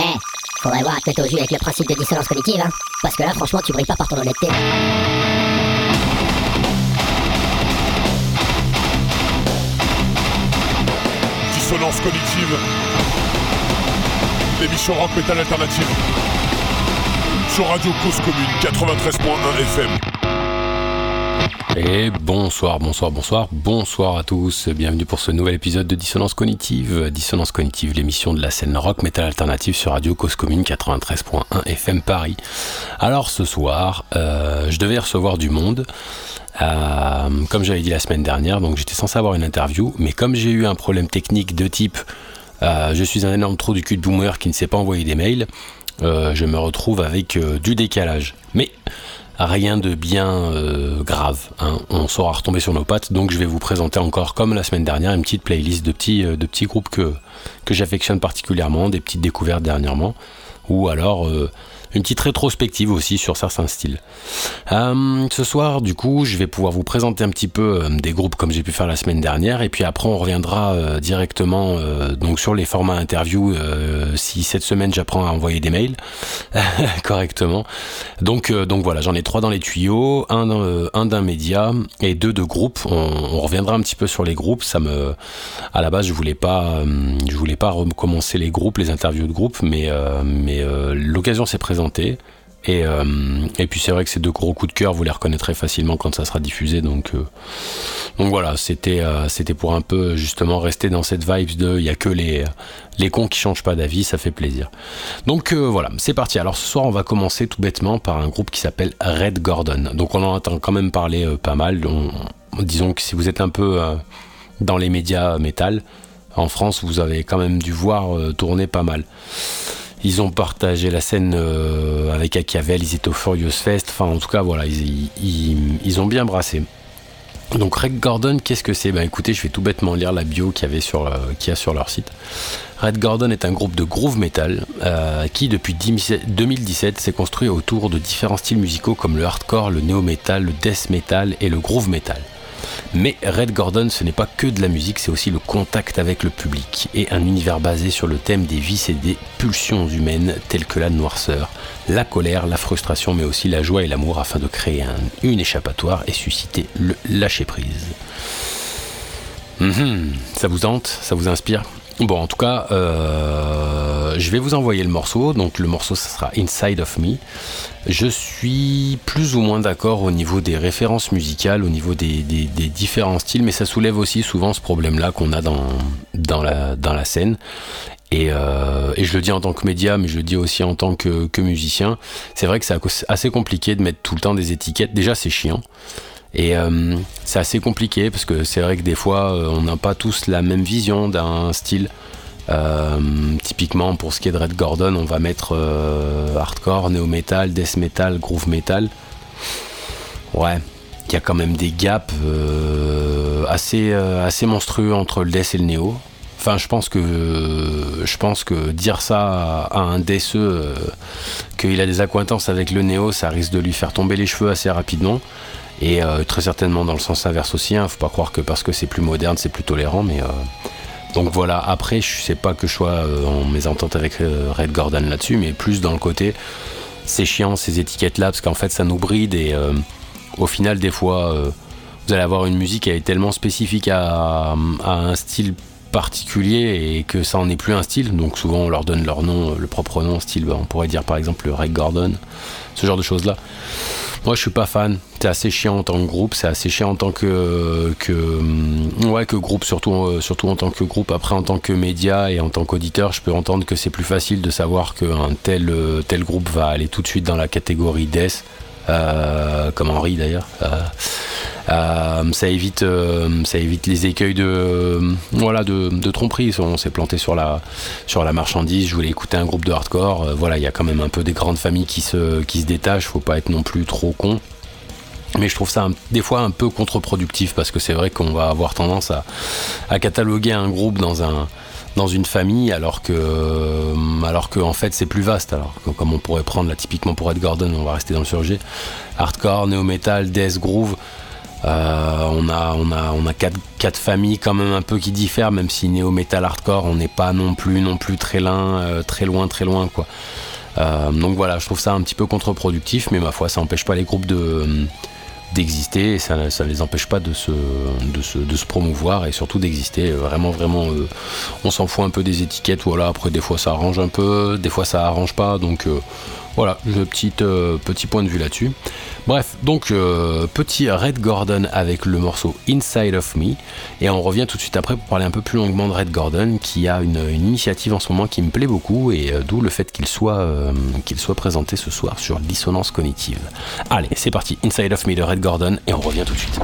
Eh, faudrait voir à tête aux yeux avec le principe de dissonance cognitive, hein. Parce que là, franchement, tu brilles pas par ton honnêteté. Dissonance cognitive. L'émission rock metal alternative. Sur Radio Cause Commune 93.1 FM. Et bonsoir, bonsoir, bonsoir, bonsoir à tous. Bienvenue pour ce nouvel épisode de Dissonance Cognitive. Dissonance Cognitive, l'émission de la scène rock metal alternative sur Radio Cause Commune 93.1 FM Paris. Alors ce soir, euh, je devais recevoir du monde. Euh, comme j'avais dit la semaine dernière, donc j'étais censé avoir une interview, mais comme j'ai eu un problème technique de type euh, je suis un énorme trou du cul de boomer qui ne sait pas envoyer des mails, je me retrouve avec du décalage. Mais rien de bien euh, grave. Hein. On saura retomber sur nos pattes. Donc je vais vous présenter encore, comme la semaine dernière, une petite playlist de petits, euh, groupes que, que j'affectionne particulièrement, des petites découvertes dernièrement. Ou alors euh, une petite rétrospective aussi sur certains styles. Euh, ce soir, du coup, je vais pouvoir vous présenter un petit peu euh, des groupes comme j'ai pu faire la semaine dernière, et puis après on reviendra euh, directement donc sur les formats interview. si cette semaine j'apprends à envoyer des mails correctement. Donc donc voilà, j'en ai trois dans les tuyaux, un un d'un média et deux de groupes. On, on, reviendra un petit peu sur les groupes. Ça me, à la base, je voulais pas, je voulais pas recommencer les groupes, les interviews de groupes, mais mais l'occasion s'est présentée et, euh, et, puis c'est vrai que ces deux gros coups de cœur, vous les reconnaîtrez facilement quand ça sera diffusé. Donc, euh, donc voilà, c'était euh, c'était pour un peu justement rester dans cette vibe de il y a que les, les cons qui changent pas d'avis, ça fait plaisir. Donc voilà, c'est parti. Alors ce soir, on va commencer tout bêtement par un groupe qui s'appelle Red Gordon. Donc on en entend quand même parler pas mal. disons que si vous êtes un peu dans les médias métal, en France, vous avez quand même dû voir tourner pas mal. Ils ont partagé la scène euh, avec Achiavel, ils étaient au Furious Fest. Enfin, en tout cas, voilà, ils, ont bien brassé. Donc Red Gordon, qu'est-ce que c'est? Ben écoutez, je vais tout bêtement lire la bio qu'il y, avait sur, a sur leur site. Red Gordon est un groupe de groove metal euh, qui, depuis 2017, s'est construit autour de différents styles musicaux comme le hardcore, le néo-metal, le death metal et le groove metal. Mais Red Gordon, ce n'est pas que de la musique, c'est aussi le contact avec le public et un univers basé sur le thème des vices et des pulsions humaines telles que la noirceur, la colère, la frustration, mais aussi la joie et l'amour afin de créer une échappatoire et susciter le lâcher-prise. Mhm, ça vous tente? Ça vous inspire? Bon, en tout cas, euh, je vais vous envoyer le morceau. Donc, le morceau, ça sera Inside of Me. Je suis plus ou moins d'accord au niveau des références musicales, au niveau des, différents styles, mais ça soulève aussi souvent ce problème-là qu'on a dans, la, scène. Euh, et, je le dis en tant que média, mais je le dis aussi en tant que musicien. C'est vrai que c'est assez compliqué de mettre tout le temps des étiquettes. Déjà, c'est chiant. Et euh, c'est assez compliqué parce que c'est vrai que des fois, euh, on n'a pas tous la même vision d'un style. Euh, typiquement, pour ce qui est de Red Gordon, on va mettre hardcore, néo-metal, death metal, groove metal. Ouais, il y a quand même des gaps assez, assez monstrueux entre le death et le néo. Enfin, je pense que je pense que dire ça à, un DSE qu'il a des accointances avec le néo, ça risque de lui faire tomber les cheveux assez rapidement. Et euh, très certainement dans le sens inverse aussi. Hein. Faut pas croire que parce que c'est plus moderne, c'est plus tolérant. Mais euh, donc voilà. Après, je sais pas que je sois euh, en mésentente avec Red Gordon là-dessus, mais plus dans le côté c'est chiant ces étiquettes là parce qu'en fait ça nous bride et au final des fois vous allez avoir une musique qui est tellement spécifique à, un style particulier et que ça en est plus un style. Donc souvent on leur donne leur nom, le propre nom, style. On pourrait dire par exemple le Red Gordon, ce genre de choses là. Moi, je suis pas fan. C'est assez chiant en tant que groupe, c'est assez chiant en tant que, mm, ouais que groupe, surtout euh, surtout en tant que groupe. Après, en tant que média et en tant qu'auditeur, je peux entendre que c'est plus facile de savoir qu'un tel euh, tel groupe va aller tout de suite dans la catégorie death. Euh, comme Henri d'ailleurs. ça évite, ça évite les écueils de, voilà, de, tromperie. On s'est planté sur la, marchandise. Je voulais écouter un groupe de hardcore. voilà, il y a quand même un peu des grandes familles qui se, qui se détachent. Faut pas être non plus trop con. Mais je trouve ça des fois un peu contre-productif parce que c'est vrai qu'on va avoir tendance à cataloguer un groupe dans un, dans une famille alors que euh, alors que en fait c'est plus vaste alors comme on pourrait prendre là typiquement pour Ed Gordon on va rester dans le sujet hardcore néo metal death groove on a, on a, on a quatre, quatre, familles quand même un peu qui diffèrent, même si néo metal hardcore, on n'est pas non plus, non plus très loin, très loin, très loin quoi. donc voilà, je trouve ça un petit peu contre-productif, mais ma foi, ça n'empêche pas les groupes de d'exister et ça ne les empêche pas de se, de se, promouvoir et surtout d'exister. Vraiment, vraiment, euh, on s'en fout un peu des étiquettes. Voilà, après, des fois ça arrange un peu, des fois ça arrange pas. Donc euh, voilà, le petit, euh, petit point de vue là-dessus. Bref, donc euh, petit Red Gordon avec le morceau Inside of Me. Et on revient tout de suite après pour parler un peu plus longuement de Red Gordon qui a une, initiative en ce moment qui me plaît beaucoup et euh, d'où le fait qu'il soit, qu'il soit présenté ce soir sur Dissonance Cognitive. Allez, c'est parti, Inside of Me de Red Gordon et on revient tout de suite.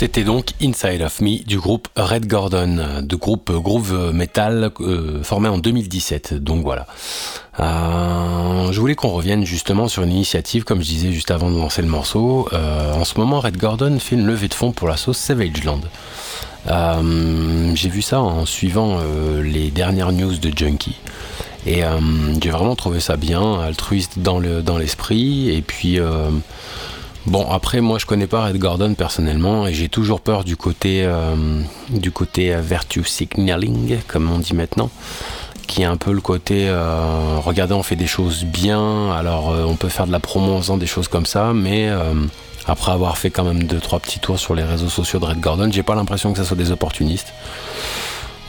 C'était donc Inside of Me du groupe Red Gordon, de groupe Groove Metal euh, formé en 2017. Donc voilà. Euh, je voulais qu'on revienne justement sur une initiative, comme je disais juste avant de lancer le morceau. Euh, en ce moment, Red Gordon fait une levée de fonds pour la sauce Savage Land. J'ai vu ça en suivant les dernières news de Junkie. Et j'ai vraiment trouvé ça bien, altruiste dans l'esprit. Et puis Bon, après, moi, je connais pas Red Gordon personnellement et j'ai toujours peur du côté, du côté virtue signaling, comme on dit maintenant qui est un peu le côté euh, regardez on fait des choses bien alors euh, on peut faire de la promo en faisant des choses comme ça mais euh, après avoir fait quand même deux trois petits tours sur les réseaux sociaux de Red Gordon j'ai pas l'impression que ça soit des opportunistes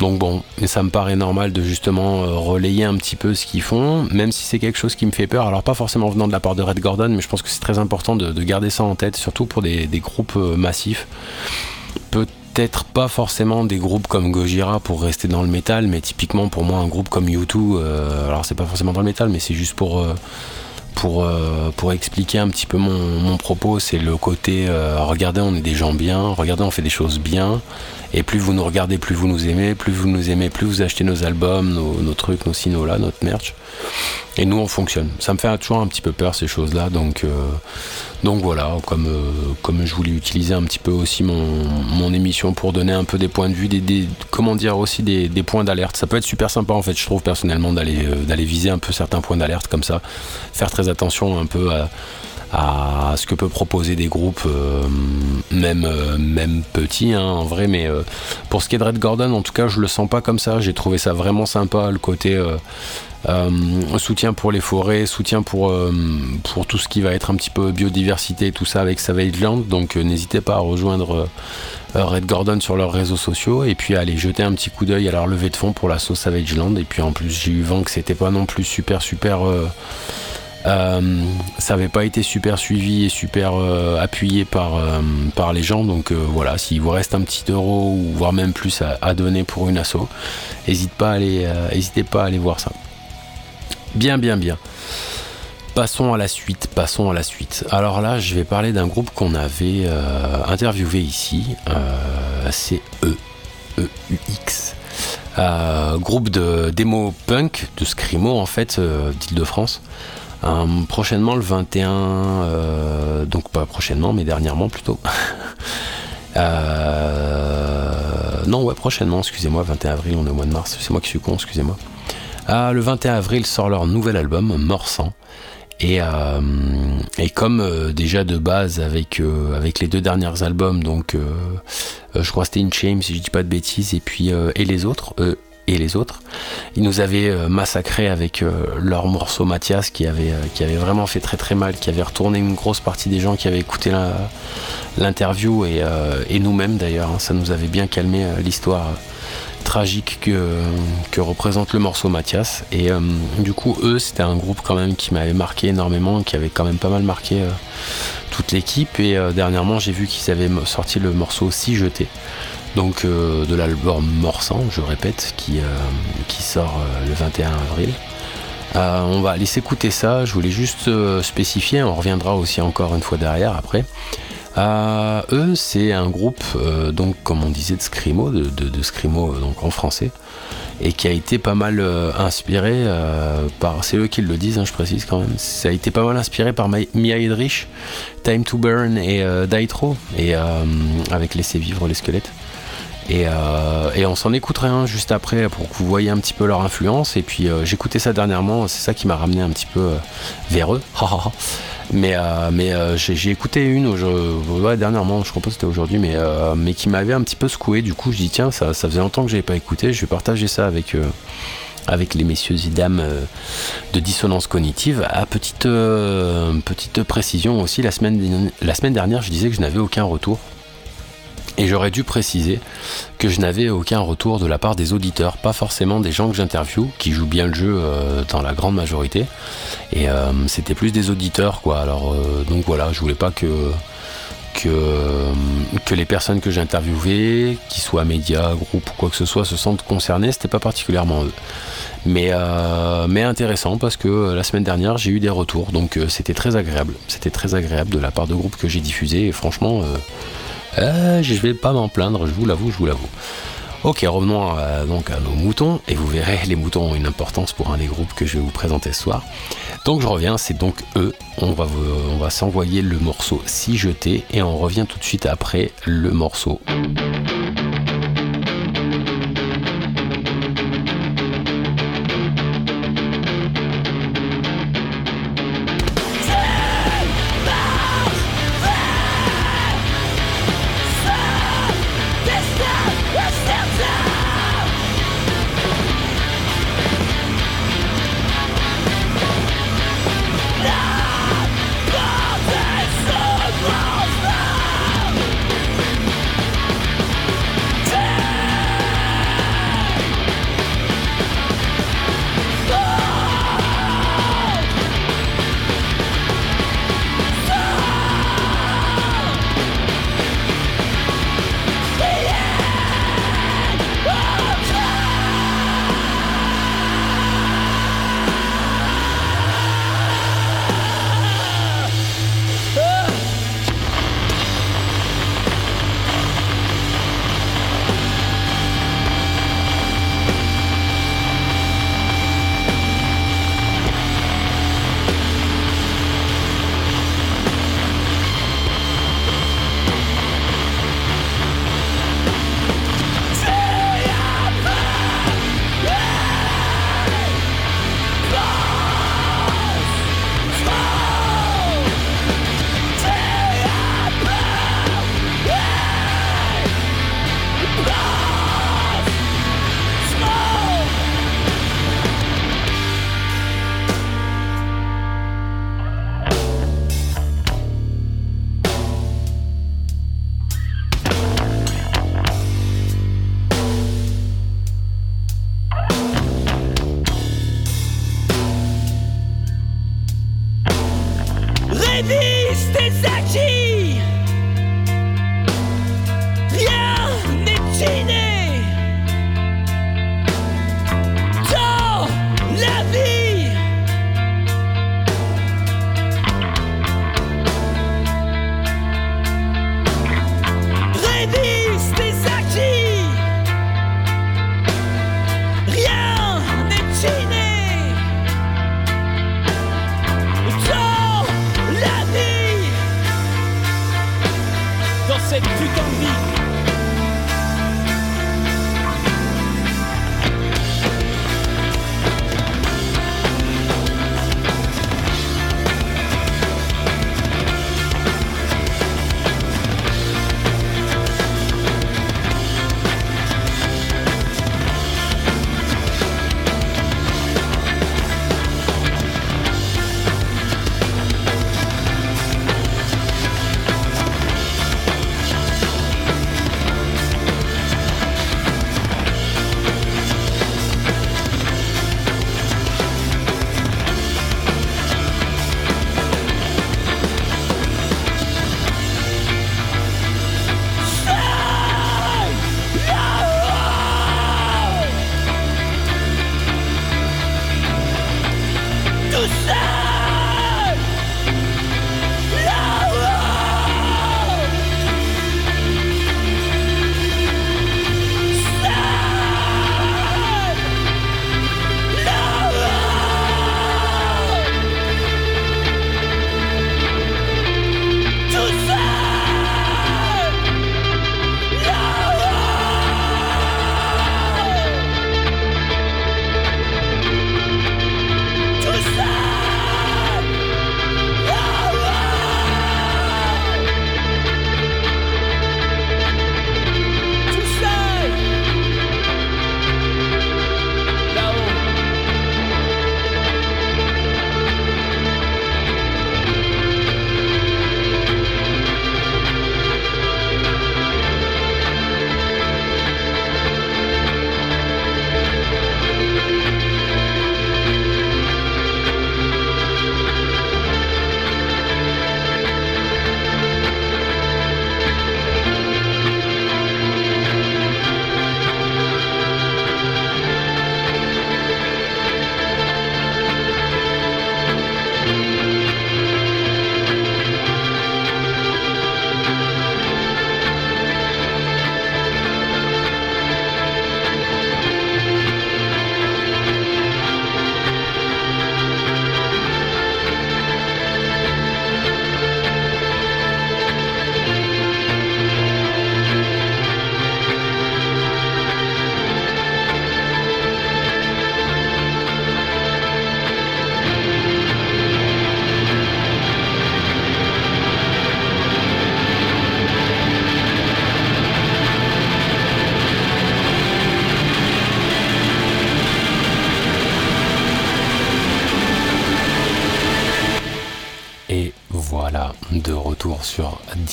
donc bon, et ça me paraît normal de justement relayer un petit peu ce qu'ils font, même si c'est quelque chose qui me fait peur. Alors pas forcément venant de la part de Red Gordon, mais je pense que c'est très important de, garder ça en tête, surtout pour des, groupes massifs. Peut peut-être pas forcément des groupes comme Gojira pour rester dans le métal, mais typiquement pour moi un groupe comme U2, euh, alors c'est pas forcément dans le métal, mais c'est juste pour euh, pour, euh, pour expliquer un petit peu mon, propos, c'est le côté regardez on est des gens bien, regardez on fait des choses bien, et plus vous nous regardez, plus vous nous aimez, plus vous nous aimez, plus vous achetez nos albums, nos, trucs, nos sinos là, notre merch. Et nous on fonctionne. Ça me fait toujours un petit peu peur ces choses-là, donc donc voilà, comme, euh, comme je voulais utiliser un petit peu aussi mon, mon émission pour donner un peu des points de vue, des, comment dire aussi des, des points d'alerte. Ça peut être super sympa en fait, je trouve personnellement d'aller euh, d'aller viser un peu certains points d'alerte comme ça, faire très attention un peu à, à ce que peut proposer des groupes, euh, même, même petits hein, en vrai. Mais pour ce qui est de Red Gordon, en tout cas, je le sens pas comme ça. J'ai trouvé ça vraiment sympa, le côté euh, soutien pour les forêts, soutien pour, euh, tout ce qui va être un petit peu biodiversité, tout ça avec Savage Land. Donc euh, n'hésitez pas à rejoindre Red Gordon sur leurs réseaux sociaux et puis à aller jeter un petit coup d'œil à leur levée de fonds pour la sauce Savage Land. Et puis en plus j'ai eu vent que c'était pas non plus super super ça n'avait pas été super suivi et super appuyé par, par les gens. Donc voilà, s'il vous reste un petit euro ou voire même plus à, donner pour une asso, n'hésitez pas, à aller, voir ça. Bien, bien, bien. Passons à la suite, passons à la suite. Alors là, je vais parler d'un groupe qu'on avait euh, interviewé ici. Euh, c'est E, E-U-X. Euh, groupe de démo punk, de Scrimo en fait, d'Île-de-France. Prochainement le 21, donc pas prochainement, mais dernièrement plutôt. non, ouais, prochainement, excusez-moi, 21 avril, on est au mois de mars, c'est moi qui suis con, excusez-moi. Le 21 avril sort leur nouvel album, Morsant. Et, euh, et comme euh, déjà de base avec, euh, avec les deux derniers albums, donc je crois c'était In Shame si je dis pas de bêtises, et puis et les autres, et les autres, ils nous avaient massacré avec leur morceau Mathias qui avait, qui avait vraiment fait très très mal, qui avait retourné une grosse partie des gens qui avaient écouté l'interview et, nous-mêmes d'ailleurs, hein. ça nous avait bien calmé l'histoire tragique que, représente le morceau Mathias. Et euh, du coup, eux, c'était un groupe quand même qui m'avait marqué énormément, qui avait quand même pas mal marqué euh, toute l'équipe. Et euh, dernièrement, j'ai vu qu'ils avaient sorti le morceau Si Jeté. Donc de l'album Morsant, je répète, qui, qui sort le 21 avril. on va aller s'écouter ça, je voulais juste spécifier, on reviendra aussi encore une fois derrière après. Euh, eux, c'est un groupe, euh, donc comme on disait, de scrimo, de, de, scrimo euh, donc en français, et qui a été pas mal inspiré par, c'est eux qui le disent, hein, je précise quand même, ça a été pas mal inspiré par Mia Edrich, Time to Burn et Daitro, et avec Laisser vivre les squelettes. Et, on s'en écouterait juste après pour que vous voyez un petit peu leur influence. Et puis j'écoutais ça dernièrement, c'est ça qui m'a ramené un petit peu vers eux. Mais, euh, mais euh, j'ai écouté une dernièrement, je crois pas que c'était aujourd'hui, mais, euh, mais qui m'avait un petit peu secoué. Du coup, je dis tiens, ça, ça faisait longtemps que j'avais pas écouté. Je vais partager ça avec avec les messieurs et dames de dissonance cognitive. À petite, petite précision aussi, la semaine, la semaine dernière, je disais que je n'avais aucun retour et j'aurais dû préciser que je n'avais aucun retour de la part des auditeurs, pas forcément des gens que j'interviewe, qui jouent bien le jeu euh, dans la grande majorité. Et euh, c'était plus des auditeurs, quoi. Alors, euh, donc voilà, je voulais pas que, que, les personnes que j'interviewais, qu'ils soient médias, groupes ou quoi que ce soit, se sentent concernés. C'était pas particulièrement eux. Mais, mais intéressant parce que la semaine dernière, j'ai eu des retours. Donc c'était très agréable. C'était très agréable de la part de groupes que j'ai diffusés. Et franchement euh, je vais pas m'en plaindre, je vous l'avoue, je vous l'avoue. Ok, revenons donc à nos moutons, et vous verrez, les moutons ont une importance pour un des groupes que je vais vous présenter ce soir. Donc je reviens, c'est donc eux, on va, on va s'envoyer le morceau Si jeté, et on revient tout de suite après le morceau. feliz, 17!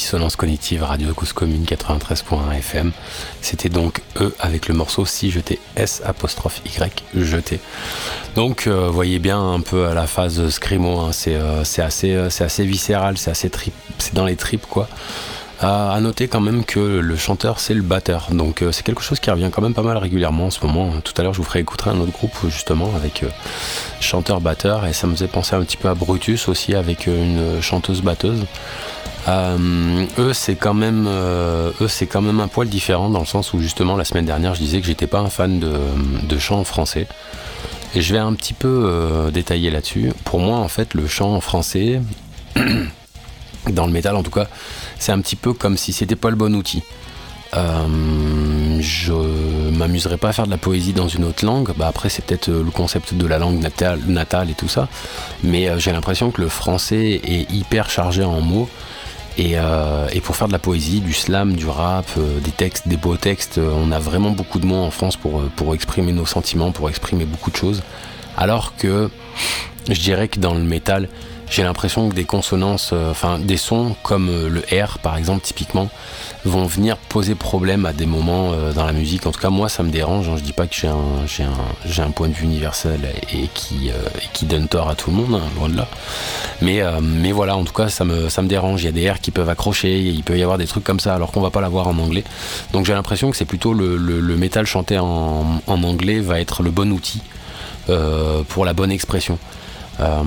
Dissonance Cognitive Radio Cause Commune 93.1 FM. C'était donc E avec le morceau Si jeté S apostrophe Y jeté. Donc euh, voyez bien un peu à la phase scrimo, hein, euh, c'est assez, euh, assez viscéral, c'est assez trip, c'est dans les tripes quoi. À, noter quand même que le chanteur c'est le batteur, donc c'est quelque chose qui revient quand même pas mal régulièrement en ce moment. Tout à l'heure je vous ferai écouter un autre groupe justement avec chanteur-batteur et ça me faisait penser un petit peu à Brutus aussi avec une chanteuse-batteuse. Eux c'est quand même eux c'est quand même un poil différent dans le sens où justement la semaine dernière je disais que j'étais pas un fan de, de chant français. Et je vais un petit peu euh, détailler là-dessus. Pour moi, en fait, le chant français, dans le métal en tout cas, c'est un petit peu comme si c'était pas le bon outil. Euh, je m'amuserais pas à faire de la poésie dans une autre langue. Bah après, c'est peut-être euh, le concept de la langue natale, natale et tout ça. Mais j'ai l'impression que le français est hyper chargé en mots euh, et, pour faire de la poésie, du slam, du rap, euh, des textes, des beaux textes, euh, on a vraiment beaucoup de mots en France pour, pour exprimer nos sentiments, pour exprimer beaucoup de choses. Alors que je dirais que dans le métal, j'ai l'impression que des consonances, euh, enfin des sons comme euh, le R par exemple typiquement, vont venir poser problème à des moments euh, dans la musique. En tout cas moi ça me dérange, hein. je dis pas que j'ai un, un, un, point de vue universel et qui, qui donne tort à tout le monde, hein, loin de là. Mais, mais voilà, en tout cas ça me, ça me dérange, il y a des R qui peuvent accrocher, il peut y avoir des trucs comme ça alors qu'on va pas l'avoir en anglais. Donc j'ai l'impression que c'est plutôt le, métal chanté en, anglais va être le bon outil pour la bonne expression. Euh,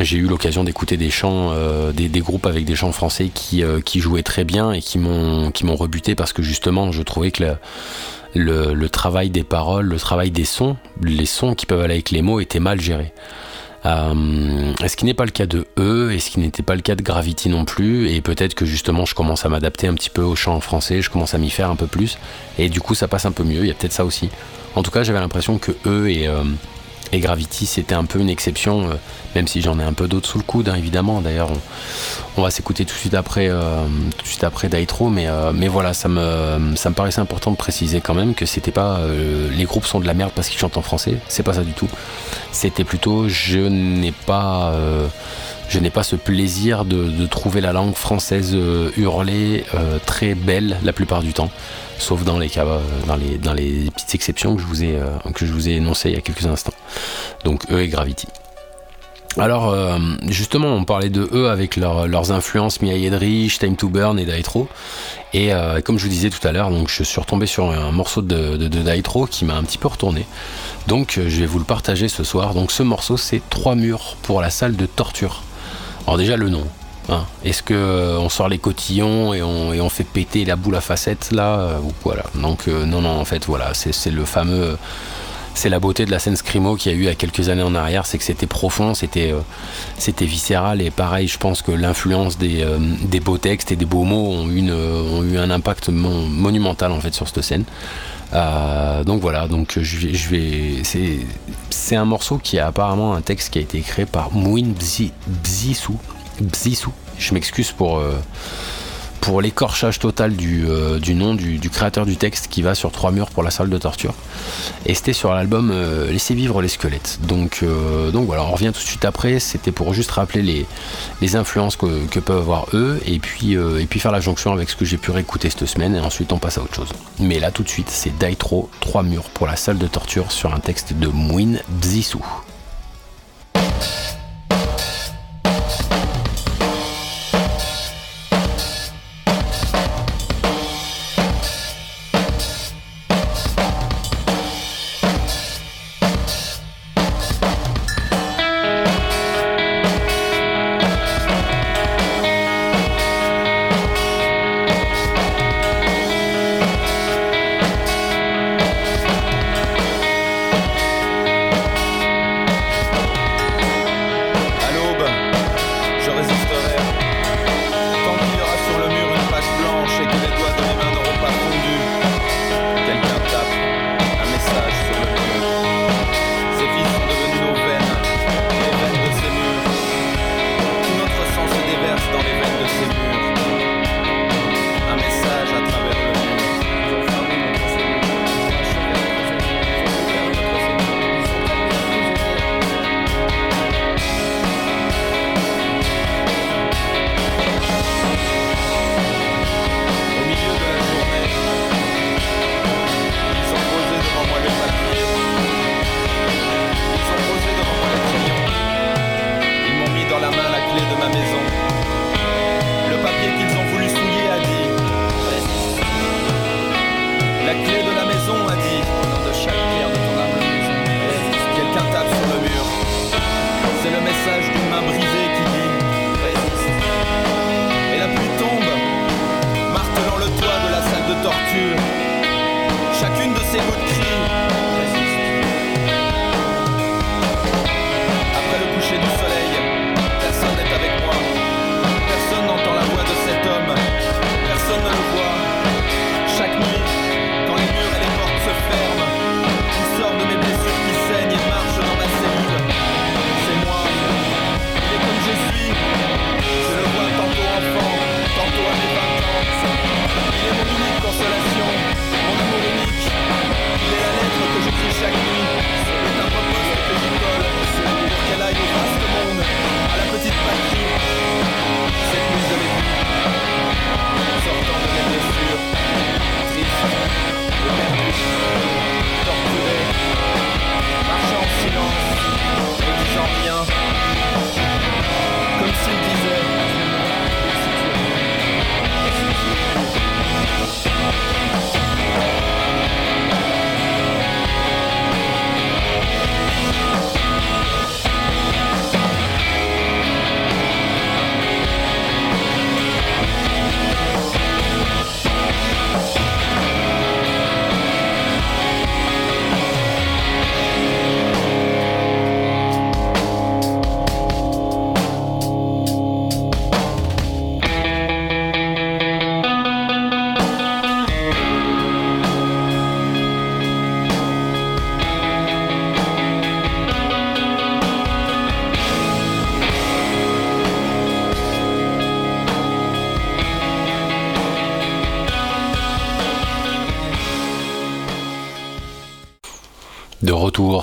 j'ai eu l'occasion d'écouter des chants, euh, des, groupes avec des chants français qui, euh, jouaient très bien et qui m'ont rebuté parce que justement je trouvais que le, travail des paroles, le travail des sons, les sons qui peuvent aller avec les mots étaient mal gérés. Euh, ce qui n'est pas le cas de eux et ce qui n'était pas le cas de Gravity non plus? Et peut-être que justement je commence à m'adapter un petit peu au chant français, je commence à m'y faire un peu plus et du coup ça passe un peu mieux, il y a peut-être ça aussi. En tout cas j'avais l'impression que eux et et Gravity, c'était un peu une exception, euh, même si j'en ai un peu d'autres sous le coude, hein, évidemment. D'ailleurs, on, va s'écouter tout de suite après, euh, tout euh, mais voilà, ça me, ça me paraissait important de préciser quand même que c'était pas les groupes sont de la merde parce qu'ils chantent en français, c'est pas ça du tout. C'était plutôt je n'ai pas je n'ai pas ce plaisir de, trouver la langue française hurlée très belle la plupart du temps sauf dans les cas, euh, dans les, dans les petites exceptions que je vous ai, euh, que je vous ai énoncées il y a quelques instants. Donc eux et Gravity. Alors euh, justement, on parlait de eux avec leurs influences Mia Yedrich, Time to Burn et Daitro. Et comme je vous disais tout à l'heure, donc je suis retombé sur un morceau de, de, qui m'a un petit peu retourné. Donc je vais vous le partager ce soir. Donc ce morceau, c'est Trois murs pour la salle de torture. Alors déjà le nom, Hein. Est-ce que euh, on sort les cotillons et on, fait péter la boule à facettes là euh, ou voilà. Donc euh, non non en fait voilà c'est le fameux c'est la beauté de la scène scrimo qu'il y a eu il y a quelques années en arrière, c'est que c'était profond, c'était c'était viscéral et pareil, je pense que l'influence des, beaux textes et des beaux mots ont eu un impact monumental en fait sur cette scène. Donc voilà, donc je vais, je vais c'est un morceau qui a apparemment un texte qui a été écrit par Mouin Bzissou, Bzissou. Je m'excuse pour, euh, pour l'écorchage total du, euh, nom du, créateur du texte qui va sur trois murs pour la salle de torture. Et c'était sur l'album euh, Laissez vivre les squelettes. Donc, donc voilà, on revient tout de suite après. C'était pour juste rappeler les, influences que, que, peuvent avoir eux et puis, et puis faire la jonction avec ce que j'ai pu réécouter cette semaine. Et ensuite, on passe à autre chose. Mais là, tout de suite, c'est Daitro, trois murs pour la salle de torture sur un texte de Mouin Bzissou.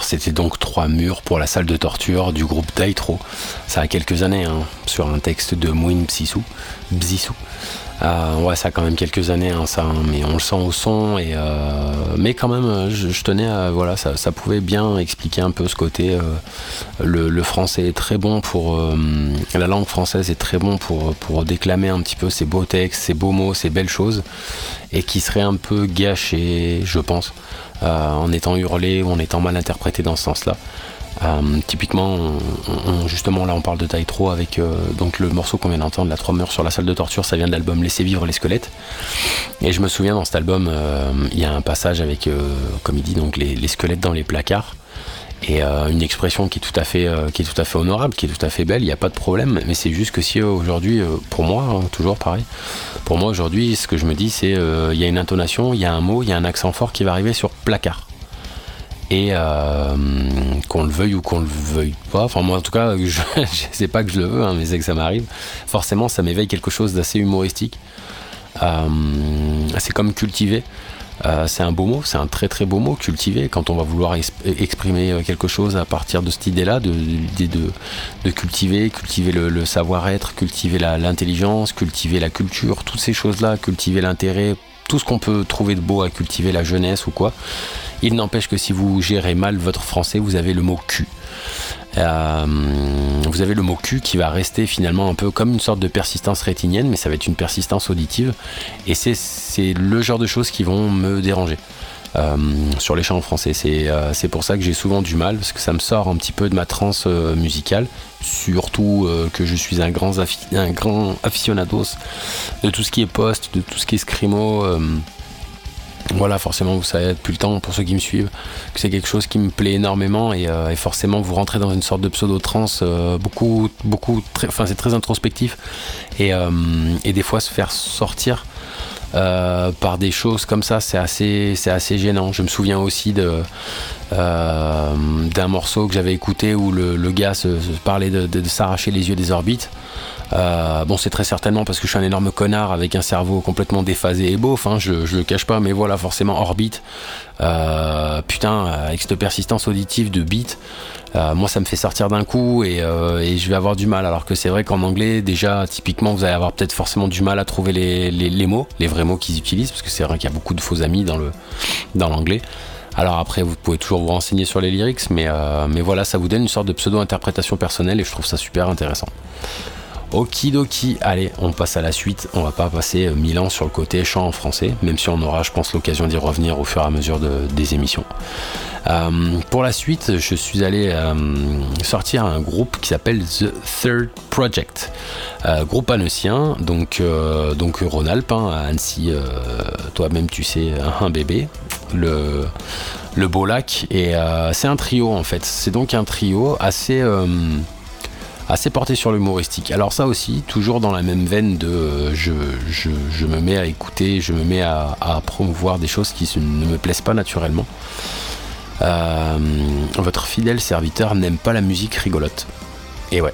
C'était donc trois murs pour la salle de torture du groupe Daitro. Ça a quelques années, hein, sur un texte de Mouin Bzissou. Bzissou. Euh, ouais, ça a quand même quelques années, hein, ça, hein, mais on le sent au son. Et, euh, mais quand même, je, tenais à. Voilà, ça, ça, pouvait bien expliquer un peu ce côté. Euh, le, français est très bon pour. la langue française est très bon pour, pour déclamer un petit peu ces beaux textes, ces beaux mots, ces belles choses. Et qui serait un peu gâché, je pense, en étant hurlé ou en étant mal interprété dans ce sens-là. Euh, typiquement, justement là on parle de taille trop avec euh, donc le morceau qu'on vient d'entendre, La Trois Meurs sur la salle de torture, ça vient de l'album Laissez vivre les squelettes. Et je me souviens dans cet album, euh, il y a un passage avec, comme il dit, donc les, squelettes dans les placards. Et une expression qui est tout à fait, qui est tout à fait honorable, qui est tout à fait belle. Il n'y a pas de problème. Mais c'est juste que si aujourd'hui, pour moi, hein, toujours pareil, pour moi aujourd'hui, ce que je me dis, c'est il y a une intonation, il y a un mot, il y a un accent fort qui va arriver sur placard et euh, qu'on le veuille ou qu'on le veuille pas, enfin moi en tout cas, je, sais pas que je le veux, hein, mais c'est que ça m'arrive, forcément ça m'éveille quelque chose d'assez humoristique. Euh, c'est comme cultiver. Euh, c'est un beau mot, c'est un très très beau mot, cultiver, quand on va vouloir exprimer quelque chose à partir de cette idée-là, de, de, cultiver, cultiver le, savoir-être, cultiver l'intelligence, cultiver la culture, toutes ces choses-là, cultiver l'intérêt, tout ce qu'on peut trouver de beau à cultiver, la jeunesse ou quoi. Il n'empêche que si vous gérez mal votre français, vous avez le mot cul. Euh, vous avez le mot cul qui va rester finalement un peu comme une sorte de persistance rétinienne, mais ça va être une persistance auditive. Et c'est le genre de choses qui vont me déranger. Euh, sur les chants français. Euh, c'est pour ça que j'ai souvent du mal, parce que ça me sort un petit peu de ma transe musicale, surtout que je suis un grand, un grand aficionados de tout ce qui est post, de tout ce qui est scrimo. Voilà, forcément, vous savez depuis le temps, pour ceux qui me suivent, que c'est quelque chose qui me plaît énormément et, euh, forcément, vous rentrez dans une sorte de pseudo-trance euh, beaucoup, beaucoup, enfin, c'est très introspectif et, euh, et, des fois se faire sortir par des choses comme ça, c'est assez, gênant. Je me souviens aussi d'un morceau que j'avais écouté où le, gars se, parlait de s'arracher les yeux des orbites. Euh, bon, c'est très certainement parce que je suis un énorme connard avec un cerveau complètement déphasé et beauf, hein, je, je le cache pas, mais voilà, forcément, orbite. Euh, putain, avec cette persistance auditive de beat, euh, moi ça me fait sortir d'un coup et, je vais avoir du mal. Alors que c'est vrai qu'en anglais, déjà, typiquement, vous allez avoir peut-être forcément du mal à trouver les, mots, les vrais mots qu'ils utilisent, parce que c'est vrai qu'il y a beaucoup de faux amis dans l'anglais. Alors après, vous pouvez toujours vous renseigner sur les lyrics, mais, mais voilà, ça vous donne une sorte de pseudo-interprétation personnelle et je trouve ça super intéressant. Okidoki, allez, on passe à la suite. On va pas passer euh, mille ans sur le côté chant en français, même si on aura, je pense, l'occasion d'y revenir au fur et à mesure des émissions. Euh, pour la suite, je suis allé euh, sortir un groupe qui s'appelle The Third Project. groupe annoncien, donc, donc Rhône-Alpes, hein, Annecy, toi-même tu sais, un bébé. Le, le beau lac. Et c'est un trio en fait. C'est donc un trio assez assez porté sur l'humoristique. Alors ça aussi, toujours dans la même veine de euh, je, je, me mets à écouter, je me mets à, promouvoir des choses qui ne me plaisent pas naturellement. Euh, votre fidèle serviteur n'aime pas la musique rigolote. Et ouais.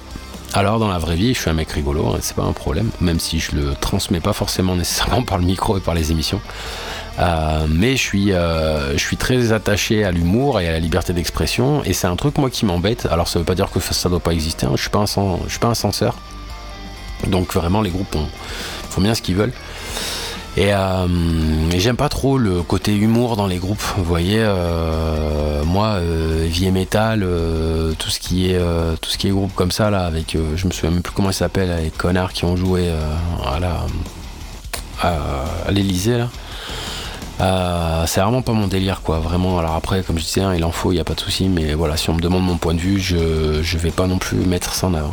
Alors dans la vraie vie, je suis un mec rigolo, hein, c'est pas un problème, même si je le transmets pas forcément nécessairement par le micro et par les émissions. Euh, mais je suis, euh, je suis très attaché à l'humour et à la liberté d'expression, et c'est un truc moi qui m'embête. Alors ça veut pas dire que ça doit pas exister. Hein. Je suis pas un, je suis pas un censeur. Donc vraiment les groupes font bien ce qu'ils veulent. Et, euh, j'aime pas trop le côté humour dans les groupes. Vous voyez, moi, vie et métal, tout ce qui est tout ce qui est groupe comme ça là, avec, je me souviens même plus comment il s'appelle, les connards qui ont joué à à l'Elysée là. Euh, c'est vraiment pas mon délire quoi, vraiment. Alors après, comme je disais, hein, il en faut, il n'y a pas de souci, mais voilà, si on me demande mon point de vue, je, je vais pas non plus mettre ça en avant.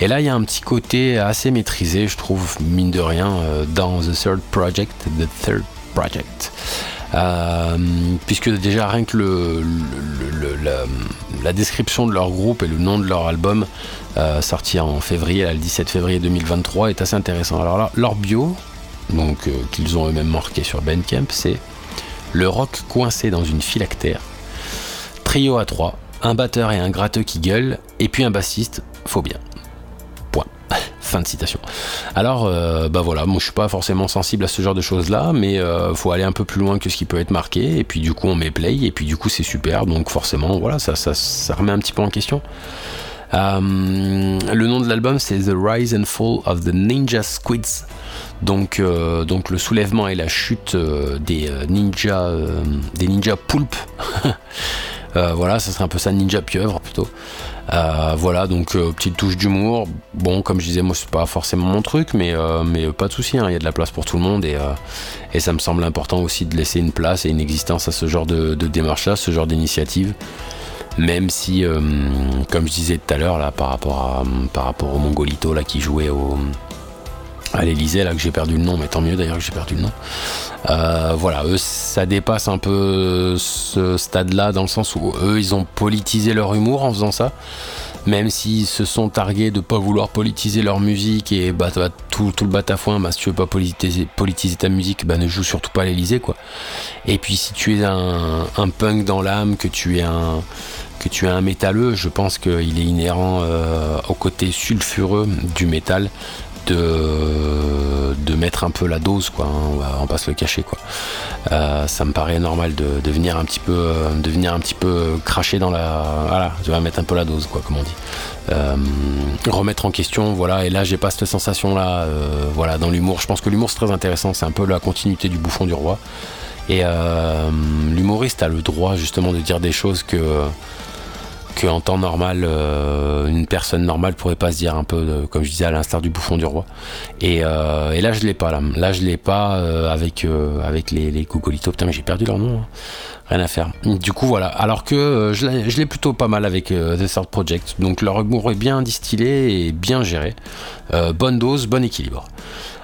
Et là, il y a un petit côté assez maîtrisé, je trouve, mine de rien, euh, dans The Third Project, The Third Project. Euh, puisque déjà rien que la, description de leur groupe et le nom de leur album sorti en février, le 17 février 2023, est assez intéressant. Alors là, leur bio, donc euh, qu'ils ont eux-mêmes marqué sur Bandcamp, c'est le rock coincé dans une phylactère, trio à trois, un batteur et un gratteux qui gueulent, et puis un bassiste, faut bien. Point. Fin de citation. Alors, bah voilà, moi je suis pas forcément sensible à ce genre de choses-là, mais faut aller un peu plus loin que ce qui peut être marqué, et puis du coup on met play, et puis du coup c'est super, donc forcément, voilà, ça remet un petit peu en question. Le nom de l'album c'est The Rise and Fall of the Ninja Squids. Donc, donc le soulèvement et la chute des ninjas, des ninja poulpes. voilà, ça serait un peu ça, ninja pieuvre plutôt. Euh, voilà, donc euh, petite touche d'humour. Bon, comme je disais, moi c'est pas forcément mon truc, mais, euh, mais pas de souci, hein, il y a de la place pour tout le monde et, et, ça me semble important aussi de laisser une place et une existence à ce genre de, démarche-là, ce genre d'initiative. Même si, comme je disais tout à l'heure, là, par rapport, à, par rapport au Mongolito là, qui jouait au, à l'Elysée, là que j'ai perdu le nom, mais tant mieux d'ailleurs que j'ai perdu le nom. Euh, voilà, eux, ça dépasse un peu ce stade-là, dans le sens où eux, ils ont politisé leur humour en faisant ça. Même s'ils se sont targués de pas vouloir politiser leur musique et bah, tout, tout le batafouin, bah, si tu veux pas politiser, politiser ta musique, bah, ne joue surtout pas à l'Elysée, quoi. Et puis si tu es un, punk dans l'âme, que tu es un que tu es un métalleux, je pense qu'il est inhérent euh, au côté sulfureux du métal de, mettre un peu la dose, quoi. Hein, on, va, se le cacher, quoi. Euh, ça me paraît normal de, venir un petit peu, euh, de venir un petit peu cracher dans la, voilà, tu vas mettre un peu la dose, quoi, comme on dit. Euh, remettre en question, voilà. Et là, j'ai pas cette sensation-là, voilà, dans l'humour. Je pense que l'humour c'est très intéressant. C'est un peu la continuité du bouffon du roi. Et l'humoriste a le droit justement de dire des choses que en temps normal, euh, une personne normale pourrait pas se dire un peu, comme je disais, à l'instar du bouffon du roi. Et, euh, là, je l'ai pas. Là, là je l'ai pas euh, avec avec les, les Putain, mais j'ai perdu leur nom. Hein. Rien à faire. Du coup, voilà. Alors que je l'ai plutôt pas mal avec The Third Project. Donc leur humour est bien distillé et bien géré. bonne dose, bon équilibre.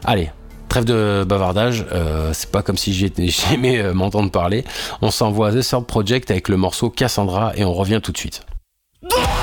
Allez, Trêve de bavardage, c'est pas comme si j'aimais m'entendre parler. On s'envoie The Third Project avec le morceau Cassandra et on revient tout de suite. Yeah!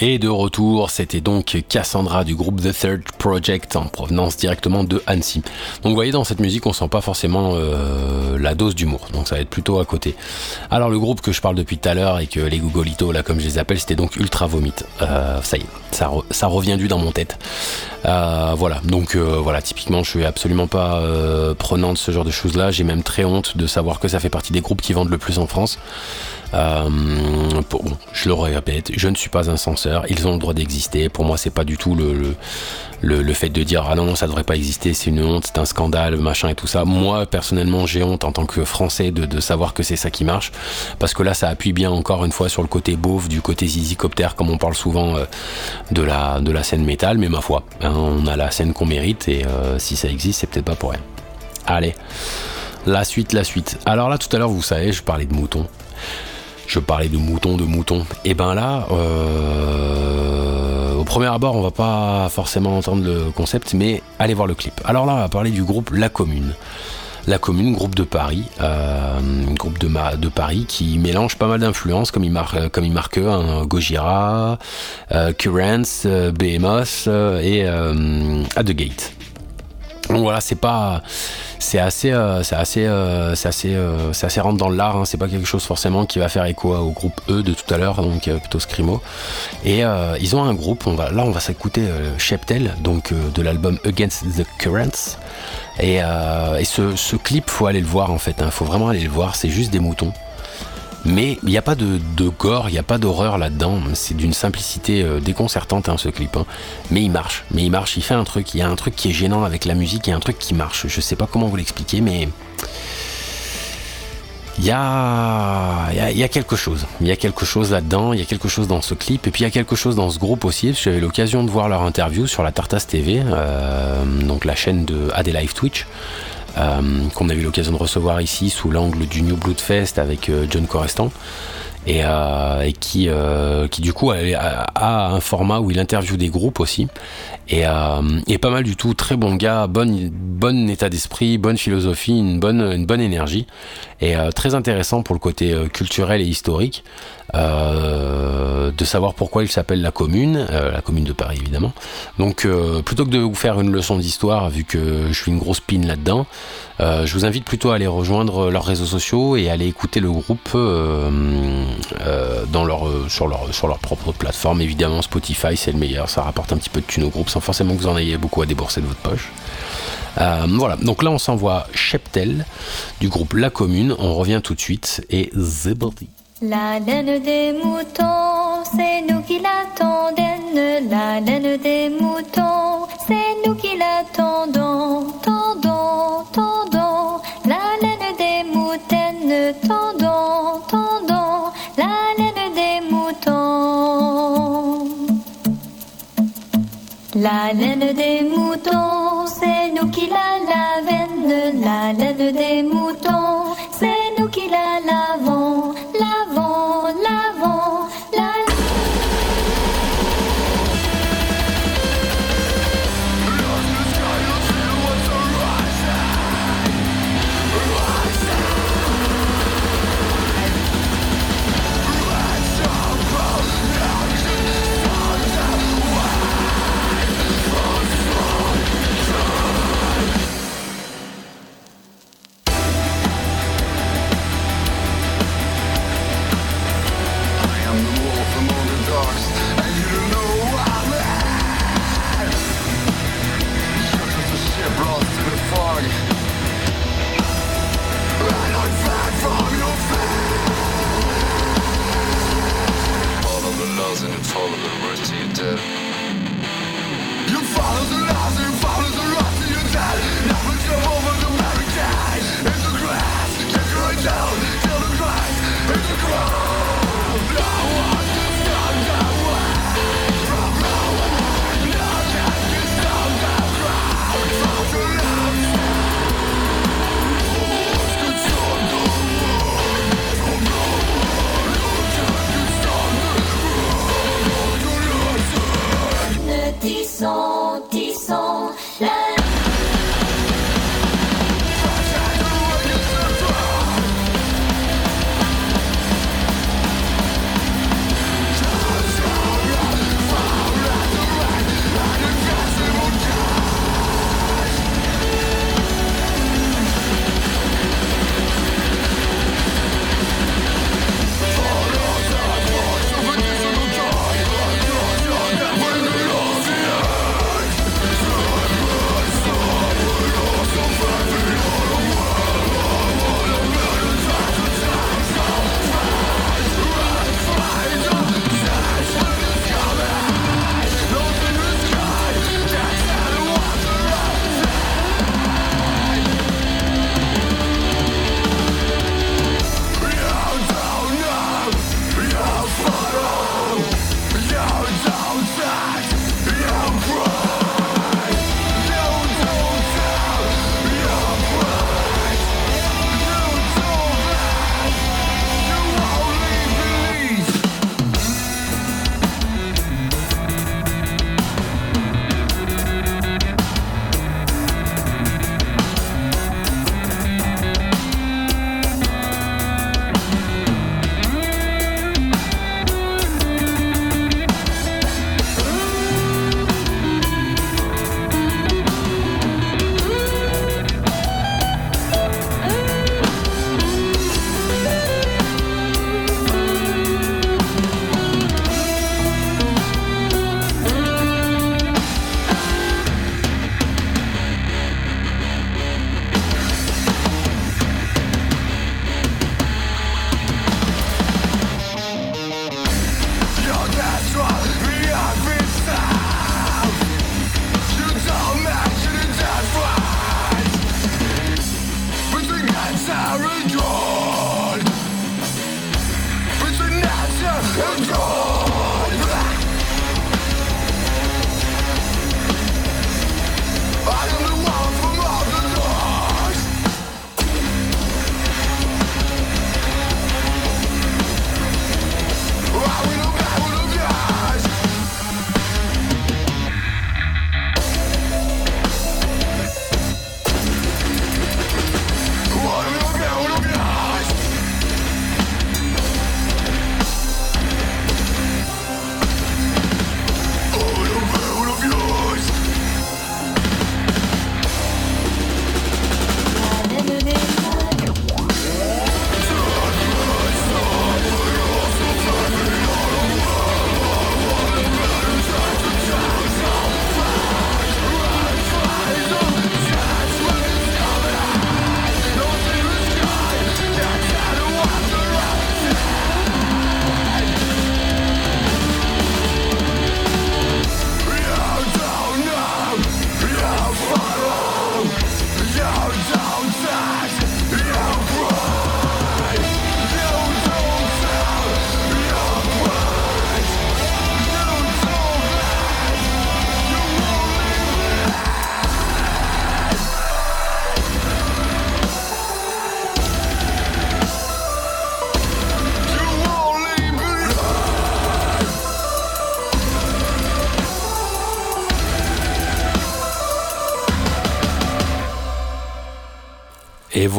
Et de retour, c'était donc Cassandra du groupe The Third Project en provenance directement de Annecy. Donc vous voyez dans cette musique on sent pas forcément euh, la dose d'humour, donc ça va être plutôt à côté. Alors le groupe que je parle depuis tout à l'heure et que les Googolitos là comme je les appelle c'était donc Ultra Vomit. Euh, ça y est, ça, revient du dans mon tête. Euh, voilà, donc voilà, typiquement je suis absolument pas prenant de ce genre de choses là, j'ai même très honte de savoir que ça fait partie des groupes qui vendent le plus en France. Euh, je le répète, je ne suis pas un censeur, ils ont le droit d'exister. Pour moi, c'est pas du tout le, le, le, fait de dire ah non, ça devrait pas exister, c'est une honte, c'est un scandale, machin et tout ça. Moi, personnellement, j'ai honte en tant que Français de, de savoir que c'est ça qui marche, parce que là, ça appuie bien encore une fois sur le côté beauf, du côté zizicoptère, comme on parle souvent euh, de la de la scène métal. Mais ma foi, hein, on a la scène qu'on mérite et euh, si ça existe, c'est peut-être pas pour rien. Allez. La suite, la suite. Alors là, tout à l'heure, vous savez, je parlais de moutons je parlais de moutons, de moutons. Et ben là, euh, au premier abord, on va pas forcément entendre le concept, mais allez voir le clip. Alors là, on va parler du groupe La Commune. La Commune, groupe de Paris, euh, groupe de, Paris qui mélange pas mal d'influences, comme il marque, comme il marque un Gojira, euh, Currents, euh, Behemoth et At the Gate. Donc voilà, c'est pas c'est assez, euh, c'est assez, euh, c'est assez, euh, c'est assez rentre dans l'art. Hein. C'est pas quelque chose forcément qui va faire écho au groupe E de tout à l'heure, donc plutôt Scrimo. Et ils ont un groupe. Là, on va s'écouter Sheptel, donc de l'album Against the Currents. Et, ce, ce, clip, faut aller le voir en fait. Hein. faut vraiment aller le voir. C'est juste des moutons. Mais il n'y a pas de, gore, il n'y a pas d'horreur là-dedans. C'est d'une simplicité euh, déconcertante hein, ce clip. Hein. Mais il marche, mais il marche, il fait un truc. Il y a un truc qui est gênant avec la musique, il y a un truc qui marche. Je sais pas comment vous l'expliquer, mais il y a, quelque chose. Il y a quelque chose là-dedans, il y a quelque chose dans ce clip, et puis il y a quelque chose dans ce groupe aussi. J'avais l'occasion de voir leur interview sur la Tartas TV, euh, donc la chaîne de Live Twitch. Euh, qu'on a eu l'occasion de recevoir ici sous l'angle du New Blood Fest avec euh, John Corestan. Et, euh, qui, du coup a, un format où il interviewe des groupes aussi. Et, pas mal du tout. Très bon gars bon, bon état d'esprit bonne philosophie une bonne énergie. Et très intéressant pour le côté culturel et historique euh, de savoir pourquoi il s'appelle la commune, euh, la commune de Paris évidemment. Donc euh, plutôt que de vous faire une leçon d'histoire, vu que je suis une grosse pine là-dedans, je vous invite plutôt à aller rejoindre leurs réseaux sociaux et à aller écouter le groupe dans leur, sur, leur, sur leur propre plateforme. Évidemment Spotify c'est le meilleur, ça rapporte un petit peu de thunes au groupe sans forcément que vous en ayez beaucoup à débourser de votre poche. voilà, donc là on s'envoie Cheptel du groupe La Commune, on revient tout de suite et Zebaldi. La laine des moutons, c'est nous qui l'attendons. La laine des moutons, c'est nous qui l'attendons. Tendons, tendons, la laine des moutons, tendons, tendons, la laine des moutons. La laine des moutons, c'est nous qui la lavons. La laine des moutons,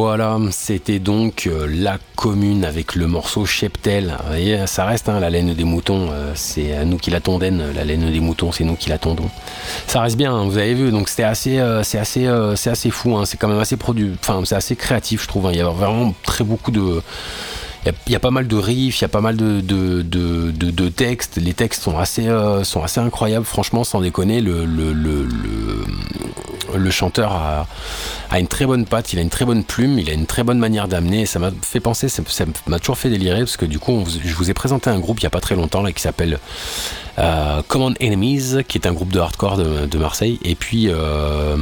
voilà, c'était donc euh, la commune avec le morceau Cheptel. Vous voyez, ça reste hein, la laine des moutons, euh, c'est nous qui la tondaine, la laine des moutons, c'est nous qui la tondons. Ça reste bien, hein, vous avez vu, donc c'était assez, euh, c'est assez, c'est assez fou, hein, c'est quand même assez produit, enfin c'est assez créatif, je trouve. Il y a vraiment très beaucoup de il y, a pas mal de riffs, il y a pas mal de, de, de, textes. Les textes sont assez, sont assez incroyables, franchement, sans déconner. Le, le, le, le chanteur a, une très bonne patte, il a une très bonne plume, il a une très bonne manière d'amener. Ça m'a fait penser, ça m'a toujours fait délirer parce que du coup, je vous ai présenté un groupe il n'y a pas très longtemps qui s'appelle euh, Common Enemies, qui est un groupe de hardcore de, Marseille. Et puis, euh,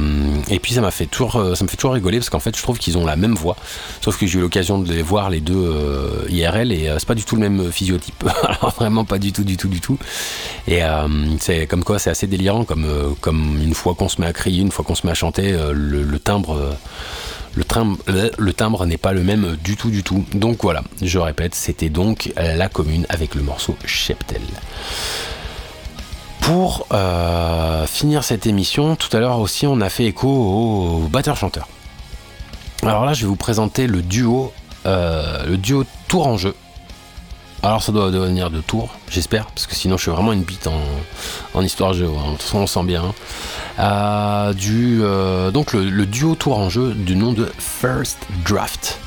et puis ça m'a fait toujours, euh, ça me fait toujours rigoler parce qu'en fait, je trouve qu'ils ont la même voix. Sauf que j'ai eu l'occasion de les voir les deux IRL et c'est pas du tout le même physiotype. Alors vraiment pas du tout, du tout, du tout. Et c'est comme quoi, c'est assez délirant, comme, comme une fois qu'on se met à crier, une fois qu'on se met à chanter, le, timbre. Le, timbre, le timbre n'est pas le même du tout du tout. Donc voilà, je répète, c'était donc la commune avec le morceau Cheptel. Pour euh, finir cette émission, tout à l'heure aussi, on a fait écho au batteur-chanteur. Alors là, je vais vous présenter le duo, euh, le duo Tour en jeu. Alors ça doit devenir de Tour, j'espère, parce que sinon je suis vraiment une bite en, histoire jeu. Hein. De toute façon, on sent bien. Euh, du, donc le, duo Tour en jeu du nom de First Draft.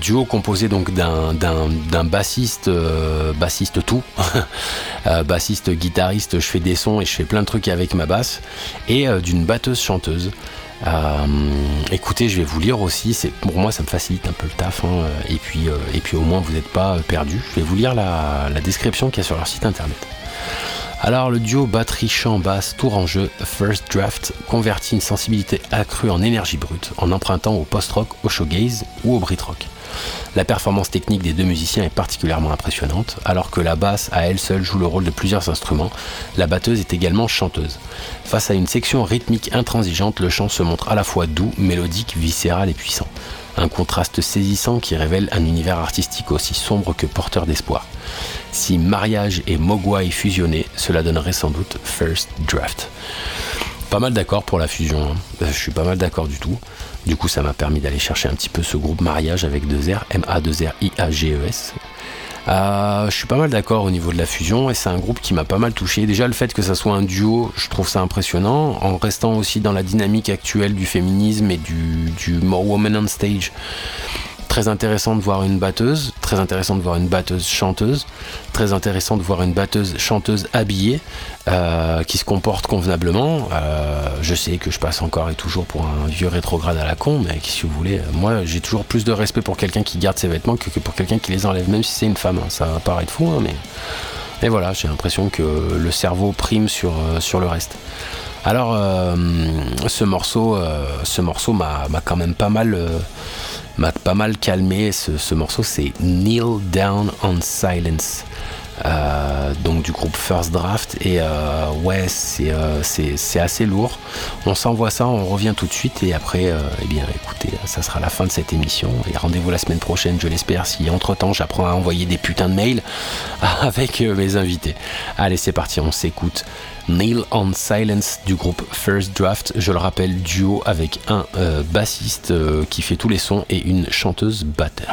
Duo composé donc d'un bassiste, euh, bassiste tout, euh, bassiste, guitariste, je fais des sons et je fais plein de trucs avec ma basse, et euh, d'une batteuse chanteuse. écoutez, je vais vous lire aussi. Pour moi, ça me facilite un peu le taf. Hein, et puis, et puis au moins, vous n'êtes pas perdu. Je vais vous lire la description qu'il y a sur leur site internet. Alors le duo batterie-chant basse tour en jeu First Draft convertit une sensibilité accrue en énergie brute en empruntant au post-rock, au showgaze ou au brit-rock. La performance technique des deux musiciens est particulièrement impressionnante, alors que la basse à elle seule joue le rôle de plusieurs instruments, la batteuse est également chanteuse. Face à une section rythmique intransigeante, le chant se montre à la fois doux, mélodique, viscéral et puissant. Un contraste saisissant qui révèle un univers artistique aussi sombre que porteur d'espoir. Si mariage et mogwai fusionnaient, cela donnerait sans doute First Draft. Pas mal d'accord pour la fusion, hein. euh, je suis pas mal d'accord du tout. Du coup, ça m'a permis d'aller chercher un petit peu ce groupe mariage avec deux R, M-A-2-R-I-A-G-E-S. Euh, je suis pas mal d'accord au niveau de la fusion et c'est un groupe qui m'a pas mal touché. Déjà le fait que ça soit un duo, je trouve ça impressionnant, en restant aussi dans la dynamique actuelle du féminisme et du, more woman on stage. Très intéressant de voir une batteuse, très intéressant de voir une batteuse chanteuse, très intéressant de voir une batteuse chanteuse habillée euh, qui se comporte convenablement. Euh, je sais que je passe encore et toujours pour un vieux rétrograde à la con, mais si vous voulez, moi j'ai toujours plus de respect pour quelqu'un qui garde ses vêtements que, pour quelqu'un qui les enlève, même si c'est une femme. Hein. Ça va paraître fou, hein, mais. Voilà, j'ai l'impression que le cerveau prime sur, euh, le reste. Alors, ce morceau m'a quand même pas mal m'a pas mal calmé. Ce, morceau, c'est Kneel Down on Silence. Euh, donc du groupe First Draft. Et euh, ouais euh, c'est, assez lourd. On s'envoie ça on revient tout de suite. Et après eh bien écoutez ça sera la fin de cette émission. Et rendez-vous la semaine prochaine je l'espère si entre temps j'apprends à envoyer des putains de mails avec mes invités. Allez c'est parti on s'écoute. Nail on Silence du groupe First Draft, je le rappelle, duo avec un bassiste qui fait tous les sons et une chanteuse batteur.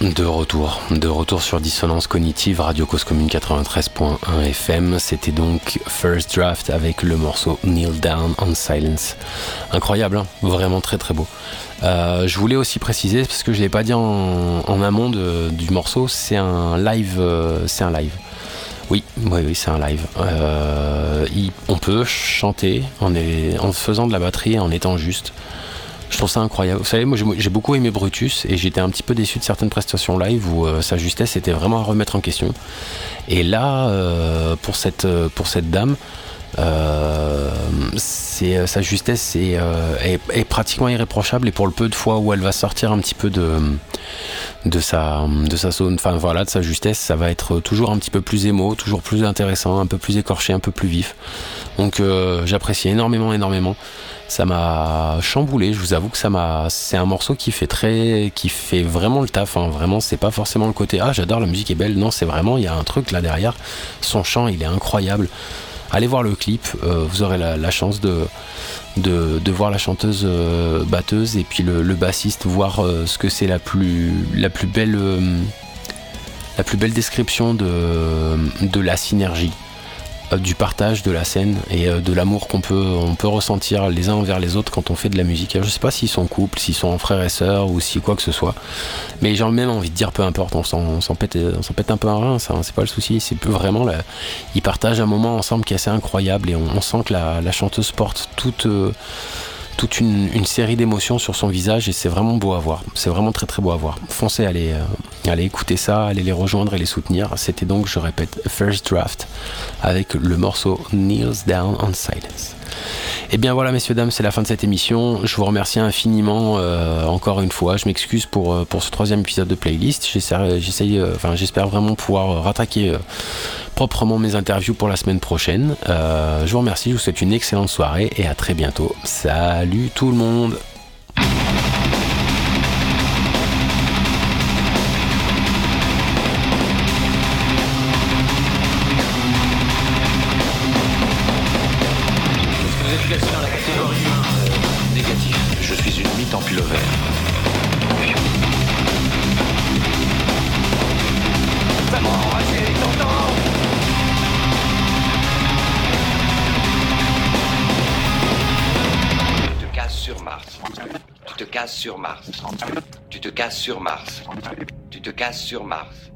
De retour, de retour sur Dissonance Cognitive, Radio Cause Commune 93.1 FM. C'était donc First Draft avec le morceau Kneel Down on Silence. Incroyable, hein vraiment très très beau. Euh, je voulais aussi préciser, parce que je ne l'ai pas dit en, amont du morceau, c'est un live. Euh, c'est un live. Oui, oui, oui, c'est un live. Euh, on peut chanter en, en faisant de la batterie, en étant juste. Je trouve ça incroyable. Vous savez, moi j'ai beaucoup aimé Brutus et j'étais un petit peu déçu de certaines prestations live où euh, sa justesse était vraiment à remettre en question. Et là, euh, pour, cette, euh, pour cette dame, sa justesse est, est, pratiquement irréprochable et pour le peu de fois où elle va sortir un petit peu de, de sa de sa zone enfin voilà de sa justesse ça va être toujours un petit peu plus émo toujours plus intéressant un peu plus écorché un peu plus vif donc j'apprécie énormément énormément ça m'a chamboulé. Je vous avoue que ça m'a. C'est un morceau qui fait très, qui fait vraiment le taf. Hein. Vraiment, c'est pas forcément le côté ah j'adore la musique est belle. Non, c'est vraiment il y a un truc là derrière. Son chant, il est incroyable. Allez voir le clip. Euh, vous aurez la, chance de, de, voir la chanteuse euh, batteuse et puis le, bassiste voir euh, ce que c'est la plus la plus belle la plus belle description de, de la synergie du partage de la scène et euh, de l'amour qu'on peut, ressentir les uns envers les autres quand on fait de la musique. je sais pas s'ils sont couple, s'ils sont frères et sœurs ou si quoi que ce soit. Mais j'ai même envie de dire peu importe, on s'en pète, pète un peu un rein, ça, c'est pas le souci. C'est vraiment, là, ils partagent un moment ensemble qui est assez incroyable et on, sent que la, chanteuse porte toute. Euh, toute une, série d'émotions sur son visage et c'est vraiment beau à voir. C'est vraiment très très beau à voir. Foncez, allez, euh, allez écouter ça, allez les rejoindre et les soutenir. C'était donc, je répète, First Draft avec le morceau Kneels Down on Silence. Et eh bien voilà, messieurs, dames, c'est la fin de cette émission. Je vous remercie infiniment euh, encore une fois. Je m'excuse pour, euh, ce troisième épisode de playlist. J'essaye, euh, enfin, j'espère vraiment pouvoir rattaquer proprement mes interviews pour la semaine prochaine. je vous remercie, je vous souhaite une excellente soirée et à très bientôt. Salut tout le monde! Sur Mars.